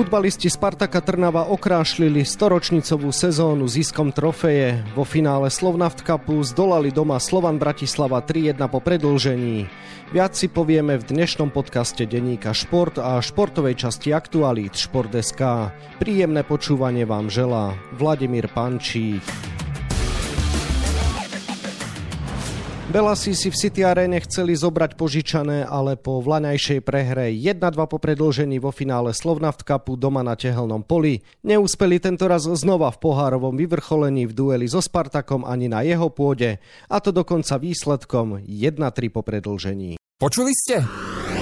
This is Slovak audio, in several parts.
Futbalisti Spartaka Trnava okrášlili storočnicovú sezónu ziskom trofeje. Vo finále Slovnaft Cupu zdolali doma Slovan Bratislava 3-1 po predlžení. Viac si povieme v dnešnom podcaste denníka Šport a športovej časti Aktualít Šport.sk. Príjemné počúvanie vám želá Vladimír Pančík. Belasi si v City Arene chceli zobrať požičané, ale po vlaňajšej prehre 1-2 po predlžení vo finále Slovnaft Cupu doma na tehelnom poli neúspeli tento raz znova v pohárovom vyvrcholení v dueli so Spartakom ani na jeho pôde, a to dokonca výsledkom 1-3 po predlžení. Počuli ste?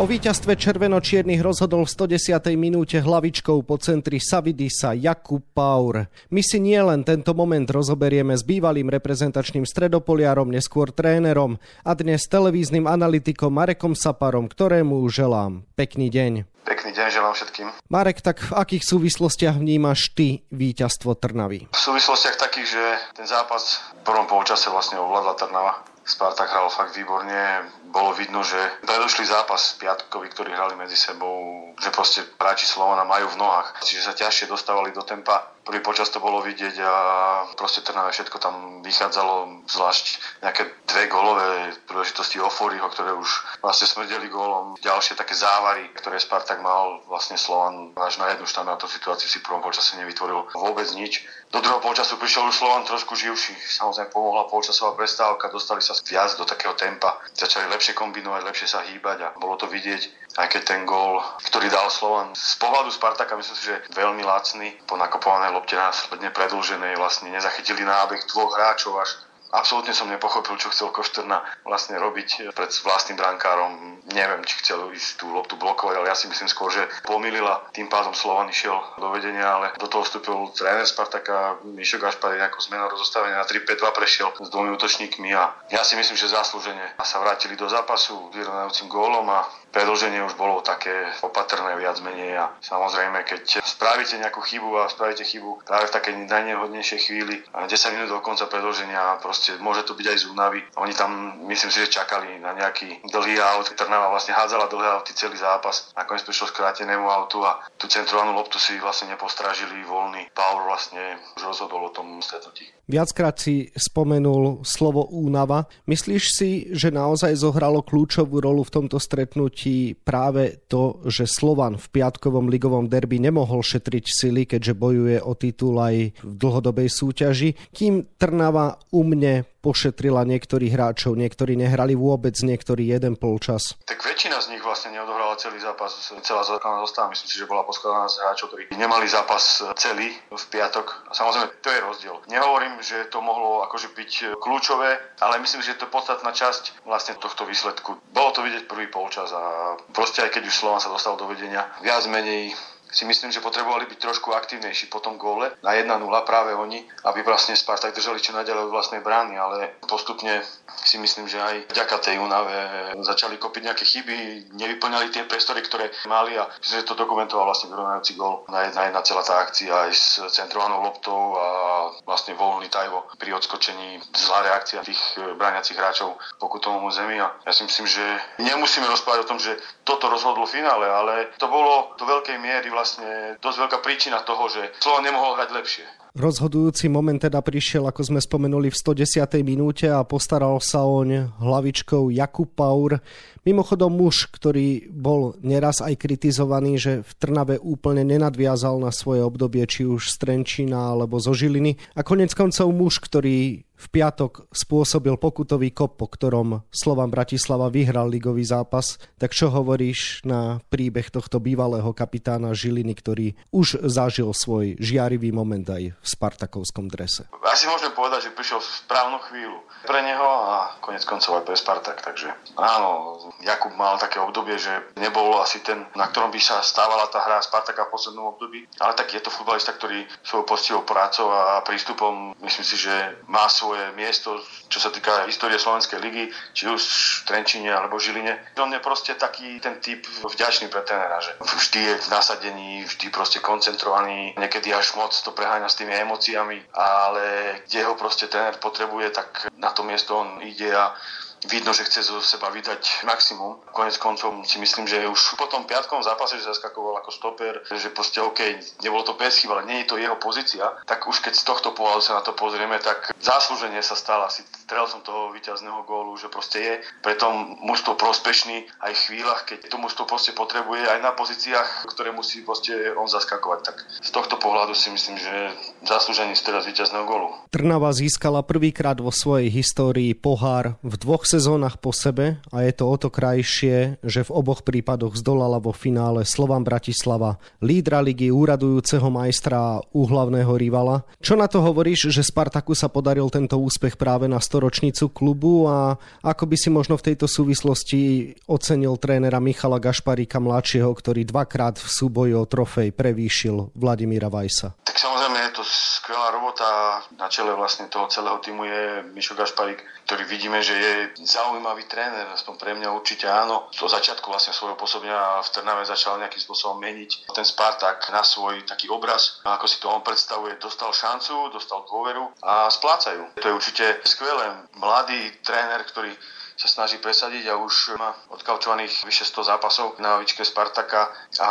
O víťazstve červeno-čiernych rozhodol v 110. minúte hlavičkou po centri Savidisa Jakub Paur. My si nielen tento moment rozoberieme s bývalým reprezentačným stredopoliarom, neskôr trénerom a dnes televíznym analytikom Marekom Saparom, ktorému želám pekný deň. Pekný deň želám všetkým. Marek, tak v akých súvislostiach vnímaš ty víťazstvo Trnavy? V súvislostiach takých, že ten zápas v prvom polčase vlastne ovládla Trnava. Spartak hral fakt výborne, bolo vidno, že predošli zápas piatkovi, ktorí hrali medzi sebou, že proste hráči Slovana majú v nohách. Čiže sa ťažšie dostávali do tempa. Prvý počas to bolo vidieť a proste Trnave všetko tam vychádzalo, zvlášť nejaké dve golové príležitosti Oforiho, ktoré už vlastne smrdeli gólom. Ďalšie také závary, ktoré Spartak mal, vlastne Slovan až na jednu štandardnú situáciu si v prvom počase nevytvoril vôbec nič. Do druhého polčasu prišiel už Slovan trošku živší. Samozrejme pomohla polčasová prestávka, dostali sa viac do takého tempa. Začali lepšie kombinovať, lepšie sa hýbať a bolo to vidieť, aj keď ten gól, ktorý dal Slovan z pohľadu Spartaka, myslím si, že veľmi lacný, po nakopovanej lopte následne predlženej, vlastne nezachytili nábeh dvoch hráčov až absolútne som nepochopil, čo chcel Koštrna vlastne robiť pred vlastným brankárom. Neviem, či chcel ísť tú loptu blokovať, ale ja si myslím skôr, že pomýlila. Tým pádom Slovan išiel do vedenia, ale do toho vstúpil tréner Spartaka, Mišo Gašpar, nejakú zmenu rozostavenia na 3-5-2 prešiel s dvomi útočníkmi a ja si myslím, že zaslúžene sa vrátili do zápasu vyrovnajúcim gólom a predlženie už bolo také opatrné viac menej a samozrejme, keď spravíte nejakú chybu a spravíte chybu práve v takej najnehodnejšej chvíli a 10 minút do konca predlženia proste proste môže to byť aj z únavy. Oni tam, myslím si, že čakali na nejaký dlhý aut. Trnava vlastne hádzala dlhé auty celý zápas. Nakoniec prišlo skrátenému autu a tú centrálnu loptu si vlastne nepostražili voľný. Power vlastne už rozhodol o tom stretnutí. Viackrát si spomenul slovo únava. Myslíš si, že naozaj zohralo kľúčovú rolu v tomto stretnutí práve to, že Slovan v piatkovom ligovom derby nemohol šetriť sily, keďže bojuje o titul aj v dlhodobej súťaži, kým Trnava u mne pošetrila niektorých hráčov, niektorí nehrali vôbec, niektorí jeden polčas. Tak väčšina z nich vlastne neodohrala celý zápas, celá základná zostava. Myslím si, že bola poskladaná z hráčov, ktorí nemali zápas celý v piatok. Samozrejme, to je rozdiel. Nehovorím, že to mohlo akože byť kľúčové, ale myslím, že to je podstatná časť vlastne tohto výsledku. Bolo to vidieť prvý polčas a proste aj keď už Slovan sa dostal do vedenia, viac menej si myslím, že potrebovali byť trošku aktívnejší po tom góle. Na 1-0 práve oni, aby vlastne Spartak držali čo najďalej od vlastnej brány, ale postupne si myslím, že aj vďaka tej únave začali kopiť nejaké chyby, nevyplňali tie priestory, ktoré mali a myslím, že to dokumentoval vlastne vyrovnajúci gól na jedna, jedna celá tá akcia aj s centrovanou loptou a vlastne voľný tajvo pri odskočení zlá reakcia tých bráňacích hráčov pokutovom zemi a ja si myslím, že nemusíme rozprávať o tom, že toto rozhodlo v finále, ale to bolo do veľkej miery vlastne dosť veľká príčina toho, že Slovan nemohol hrať lepšie. Rozhodujúci moment teda prišiel, ako sme spomenuli, v 110. minúte a postaral sa oň hlavičkou Jakub Paur. Mimochodom muž, ktorý bol neraz aj kritizovaný, že v Trnave úplne nenadviazal na svoje obdobie, či už z Trenčína alebo zo Žiliny. A konec koncov muž, ktorý v piatok spôsobil pokutový kop, po ktorom Slovan Bratislava vyhral ligový zápas. Tak čo hovoríš na príbeh tohto bývalého kapitána Žiliny, ktorý už zažil svoj žiarivý moment aj v Spartakovskom drese? Asi môžeme povedať, že prišiel v správnu chvíľu pre neho a konec koncov aj pre Spartak. Takže áno, Jakub mal také obdobie, že nebol asi ten, na ktorom by sa stávala tá hra Spartaka v poslednom období, ale tak je to futbalista, ktorý svojou postivou prácou a prístupom myslím si, že má svoje miesto, čo sa týka histórie Slovenskej ligy, či už v Trenčine alebo Žiline. On je proste taký ten typ vďačný pre trénera, že vždy je v nasadení, vždy proste koncentrovaný, niekedy až moc to preháňa s tými emóciami, ale kde ho proste tréner potrebuje, tak na to miesto on ide a vidno, že chce zo seba vydať maximum. Konec koncov si myslím, že už po tom piatkom zápase, že zaskakoval ako stoper, že proste OK, nebolo to bez chyb, ale nie je to jeho pozícia, tak už keď z tohto pohľadu sa na to pozrieme, tak zásluženie sa stala. Si strel som toho víťazného gólu, že proste je pre mužstvo prospešný aj v chvíľach, keď to mužstvo proste potrebuje aj na pozíciách, ktoré musí proste on zaskakovať. Tak z tohto pohľadu si myslím, že zaslúžený teraz víťazného gólu. Trnava získala prvýkrát vo svojej histórii pohár v dvoch sezónach po sebe a je to o to krajšie, že v oboch prípadoch zdolala vo finále Slovan Bratislava, lídra ligy, úradujúceho majstra a úhlavného rivala. Čo na to hovoríš, že Spartaku sa podaril tento úspech práve na storočnicu klubu a ako by si možno v tejto súvislosti ocenil trénera Michala Gašparíka mladšieho, ktorý dvakrát v súboji o trofej prevýšil Vladimíra Vajsa? Tak samozrejme je to skvelá robota. Na čele vlastne toho celého týmu je Mišo Gašparík, ktorý vidíme, že je zaujímavý tréner, aspoň pre mňa určite áno. Do začiatku vlastne svojho pôsobenia v Trnave začal nejakým spôsobom meniť ten Spartak na svoj taký obraz, ako si to on predstavuje. Dostal šancu, dostal dôveru a splácajú. To je určite skvelé. Mladý tréner, ktorý sa snaží presadiť a už má odkaučovaných vyše 100 zápasov na lavičke Spartaka a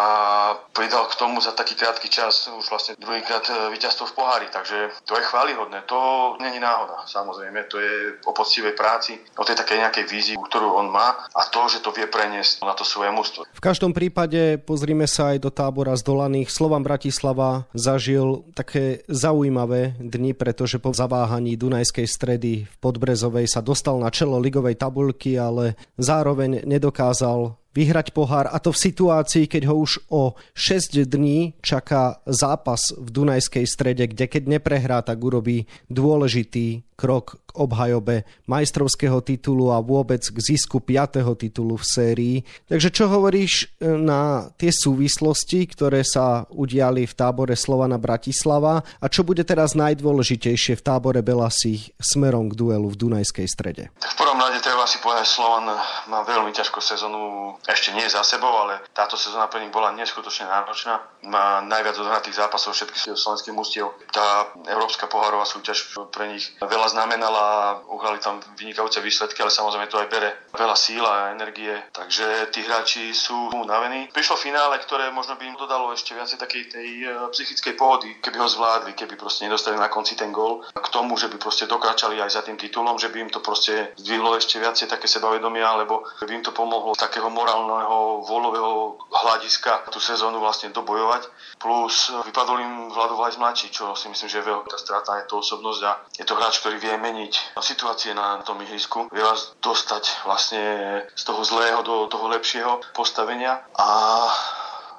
pridal k tomu za taký krátky čas už vlastne druhýkrát e, víťazstvo v pohári, takže to je chválihodné. To není náhoda, samozrejme, to je o poctivej práci, o tej takej nejakej vízii, ktorú on má a to, že to vie preniesť na to svoje mústvo. V každom prípade pozrime sa aj do tábora zdolaných. Slovan Bratislava zažil také zaujímavé dni, pretože po zaváhaní Dunajskej stredy v Podbrezovej sa dostal na čelo ligovej tabuly tabulky, ale zároveň nedokázal vyhrať pohár a to v situácii, keď ho už o 6 dní čaká zápas v Dunajskej strede, kde keď neprehrá, tak urobí dôležitý krok k obhajobe majstrovského titulu a vôbec k zisku 5. titulu v sérii. Takže čo hovoríš e, na tie súvislosti, ktoré sa udiali v tábore Slovana Bratislava a čo bude teraz najdôležitejšie v tábore Belasích smerom k duelu v Dunajskej strede? V prvom rade treba si povedať, Slovan má veľmi ťažkú sezónu ešte nie za sebou, ale táto sezóna pre nich bola neskutočne náročná. Má najviac odohratých zápasov všetkých slovenských mustiev. Tá Európska pohárová súťaž pre nich veľa znamenala, uhrali tam vynikajúce výsledky, ale samozrejme to aj bere veľa síl a energie, takže tí hráči sú unavení. Prišlo finále, ktoré možno by im dodalo ešte viacej takej tej e, psychickej pohody, keby ho zvládli, keby proste nedostali na konci ten gól k tomu, že by proste dokračali aj za tým titulom, že by im to proste zdvihlo ešte viacej také sebavedomia, alebo by im to pomohlo takého morálneho mentálneho, volového hľadiska tú sezónu vlastne dobojovať. Plus vypadol im Vladu Vlajs mladší, čo si myslím, že je veľká strata, je to osobnosť a je to hráč, ktorý vie meniť situácie na tom ihrisku, vie vás dostať vlastne z toho zlého do toho lepšieho postavenia a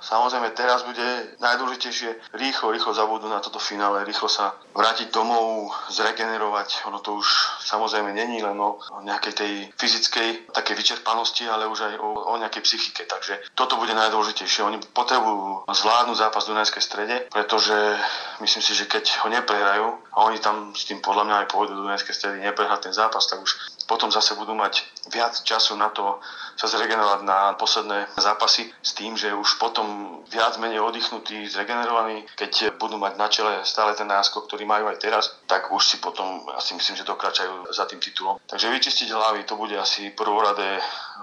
Samozrejme, teraz bude najdôležitejšie rýchlo, rýchlo zabudnúť na toto finále, rýchlo sa vrátiť domov, zregenerovať. Ono to už samozrejme není len o nejakej tej fyzickej takej vyčerpanosti, ale už aj o, o nejakej psychike. Takže toto bude najdôležitejšie. Oni potrebujú zvládnuť zápas v Dunajskej strede, pretože myslím si, že keď ho neprehrajú, a oni tam s tým podľa mňa aj pôjdu do Dunajskej stredy, neprehrať ten zápas, tak už potom zase budú mať viac času na to sa zregenerovať na posledné zápasy s tým, že už potom viac menej oddychnutí, zregenerovaní, keď budú mať na čele stále ten náskok, ktorý majú aj teraz, tak už si potom asi myslím, že dokračajú za tým titulom. Takže vyčistiť hlavy, to bude asi prvoradé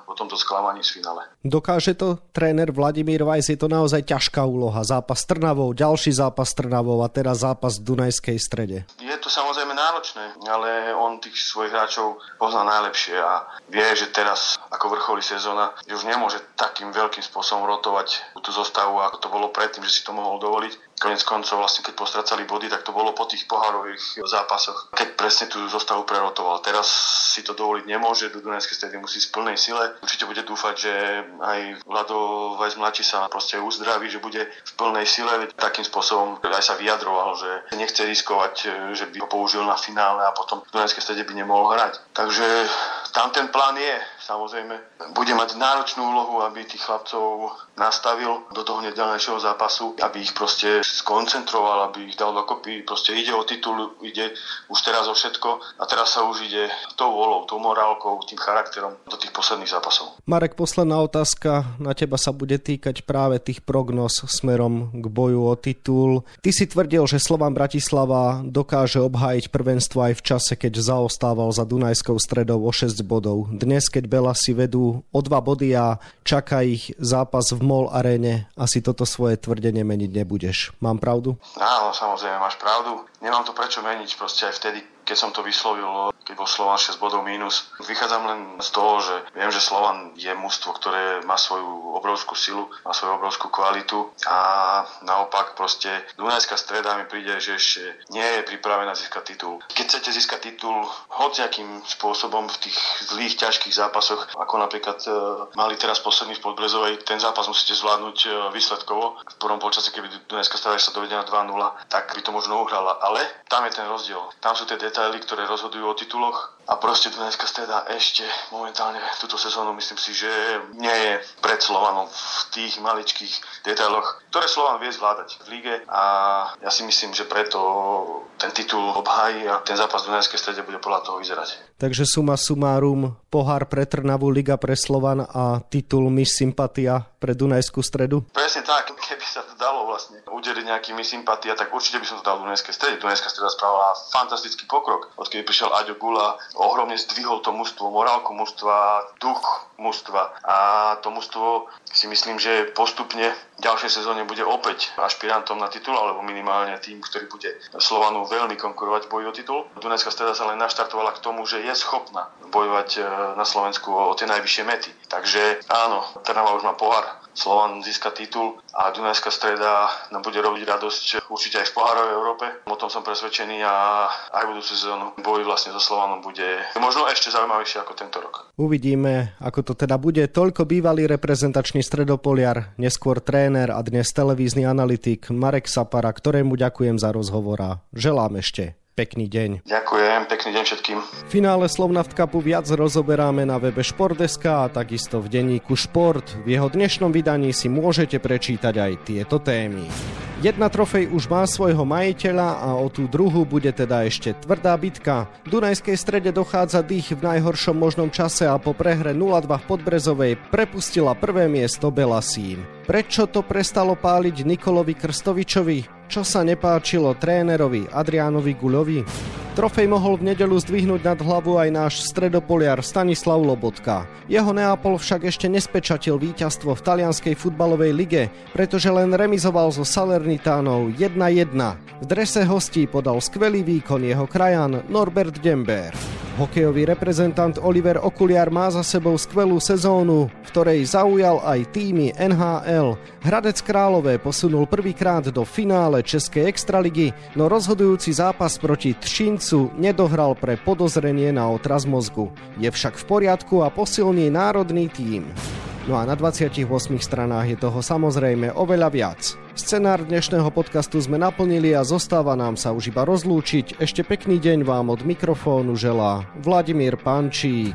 po tomto sklamaní z finále. Dokáže to tréner Vladimír Vajs, je to naozaj ťažká úloha. Zápas Trnavou, ďalší zápas Trnavou a teraz zápas v Dunajskej strede. Je to samozrejme náročné, ale on tých svojich hráčov pozná najlepšie a vie, že teraz ako vrcholí sezóna, že už nemôže takým veľkým spôsobom rotovať tú zostavu, ako to bolo predtým, že si to mohol dovoliť Konec koncov vlastne keď postracali body, tak to bolo po tých pohárových zápasoch, keď presne tú zostavu prerotoval. Teraz si to dovoliť nemôže, do Dunajskej stedy musí v plnej sile. Určite bude dúfať, že aj Vlado Vajs mladší sa proste uzdraví, že bude v plnej sile. Takým spôsobom aj sa vyjadroval, že nechce riskovať, že by ho použil na finále a potom v Dunajskej stede by nemohol hrať. Takže tam ten plán je. Samozrejme, bude mať náročnú úlohu, aby tých chlapcov nastavil do toho ďalšieho zápasu, aby ich proste skoncentroval, aby ich dal dokopy. Proste ide o titul, ide už teraz o všetko a teraz sa už ide tou volou, tou morálkou, tým charakterom do tých posledných zápasov. Marek, posledná otázka na teba sa bude týkať práve tých prognóz smerom k boju o titul. Ty si tvrdil, že Slovan Bratislava dokáže obhájiť prvenstvo aj v čase, keď zaostával za Dunajskou stredou o 6 bodov. Dnes, keď Bela si vedú o 2 body a čaká ich zápas v MOL aréne, asi toto svoje tvrdenie meniť nebudeš. Mám pravdu? Áno, samozrejme, máš pravdu. Nemám to prečo meniť, proste aj vtedy, keď som to vyslovil, keď bol Slovan 6 bodov mínus. Vychádzam len z toho, že viem, že Slovan je mužstvo, ktoré má svoju obrovskú silu, má svoju obrovskú kvalitu a naopak proste Dunajská streda mi príde, že ešte nie je pripravená získať titul. Keď chcete získať titul hociakým spôsobom v tých zlých, ťažkých zápasoch, ako napríklad e, mali teraz posledný v Podbrezovej, ten zápas musíte zvládnuť e, výsledkovo. V prvom polčase, keby Dunajská streda sa dovedená 2-0, tak by to možno uhrala. Ale tam je ten rozdiel. Tam sú tie detaily, ktoré rozhodujú o tituloch. A proste Dunajská streda ešte momentálne túto sezónu myslím si, že nie je pred Slovanom v tých maličkých detailoch, ktoré Slovan vie zvládať v lige a ja si myslím, že preto ten titul obhájí a ten zápas v Dunajskej strede bude podľa toho vyzerať. Takže suma sumárum, pohár pre Trnavu, Liga pre Slovan a titul Miss Sympatia pre Dunajskú stredu? Presne tak, keby sa to dalo vlastne udeliť nejakými sympatia, tak určite by som to dal Dunajskej strede. Dunajská streda spravila fantastický pokrok. Odkedy prišiel Aďo Gula, ohromne zdvihol to mužstvo, morálku mužstva, duch mužstva a to mužstvo si myslím, že postupne v ďalšej sezóne bude opäť ašpirantom na titul, alebo minimálne tým, ktorý bude Slovanu veľmi konkurovať v boji o titul. Dunajská streda sa len naštartovala k tomu, že je schopná bojovať e, na Slovensku o tie najvyššie mety. Takže áno, Trnava už má pohár, Slovan získa titul a Dunajská streda nám bude robiť radosť určite aj v pohárovej Európe. O tom som presvedčený a aj budúcu sezónu boj vlastne so Slovanom bude možno ešte zaujímavejšie ako tento rok. Uvidíme, ako to teda bude. Toľko bývalý reprezentačný stredopoliar, neskôr tréner a dnes televízny analytik Marek Sapara, ktorému ďakujem za rozhovor a želám ešte Pekný deň. Ďakujem, pekný deň všetkým. Finále Slovnaft Cupu viac rozoberáme na webe Športdeska a takisto v denníku Šport. V jeho dnešnom vydaní si môžete prečítať aj tieto témy. Jedna trofej už má svojho majiteľa a o tú druhú bude teda ešte tvrdá bitka. V Dunajskej strede dochádza dých v najhoršom možnom čase a po prehre 0-2 v Podbrezovej prepustila prvé miesto Belasín. Prečo to prestalo páliť Nikolovi Krstovičovi? Čo sa nepáčilo trénerovi Adriánovi Guľovi? Trofej mohol v nedelu zdvihnúť nad hlavu aj náš stredopoliar Stanislav Lobotka. Jeho Neapol však ešte nespečatil víťazstvo v talianskej futbalovej lige, pretože len remizoval so Salernitánou 1-1. V drese hostí podal skvelý výkon jeho krajan Norbert Dember. Hokejový reprezentant Oliver Okuliar má za sebou skvelú sezónu, v ktorej zaujal aj týmy NHL. Hradec Králové posunul prvýkrát do finále Českej extraligy, no rozhodujúci zápas proti Třincu nedohral pre podozrenie na otraz mozgu. Je však v poriadku a posilní národný tím. No a na 28 stranách je toho samozrejme oveľa viac. Scenár dnešného podcastu sme naplnili a zostáva nám sa už iba rozlúčiť. Ešte pekný deň vám od mikrofónu želá Vladimír Pančík.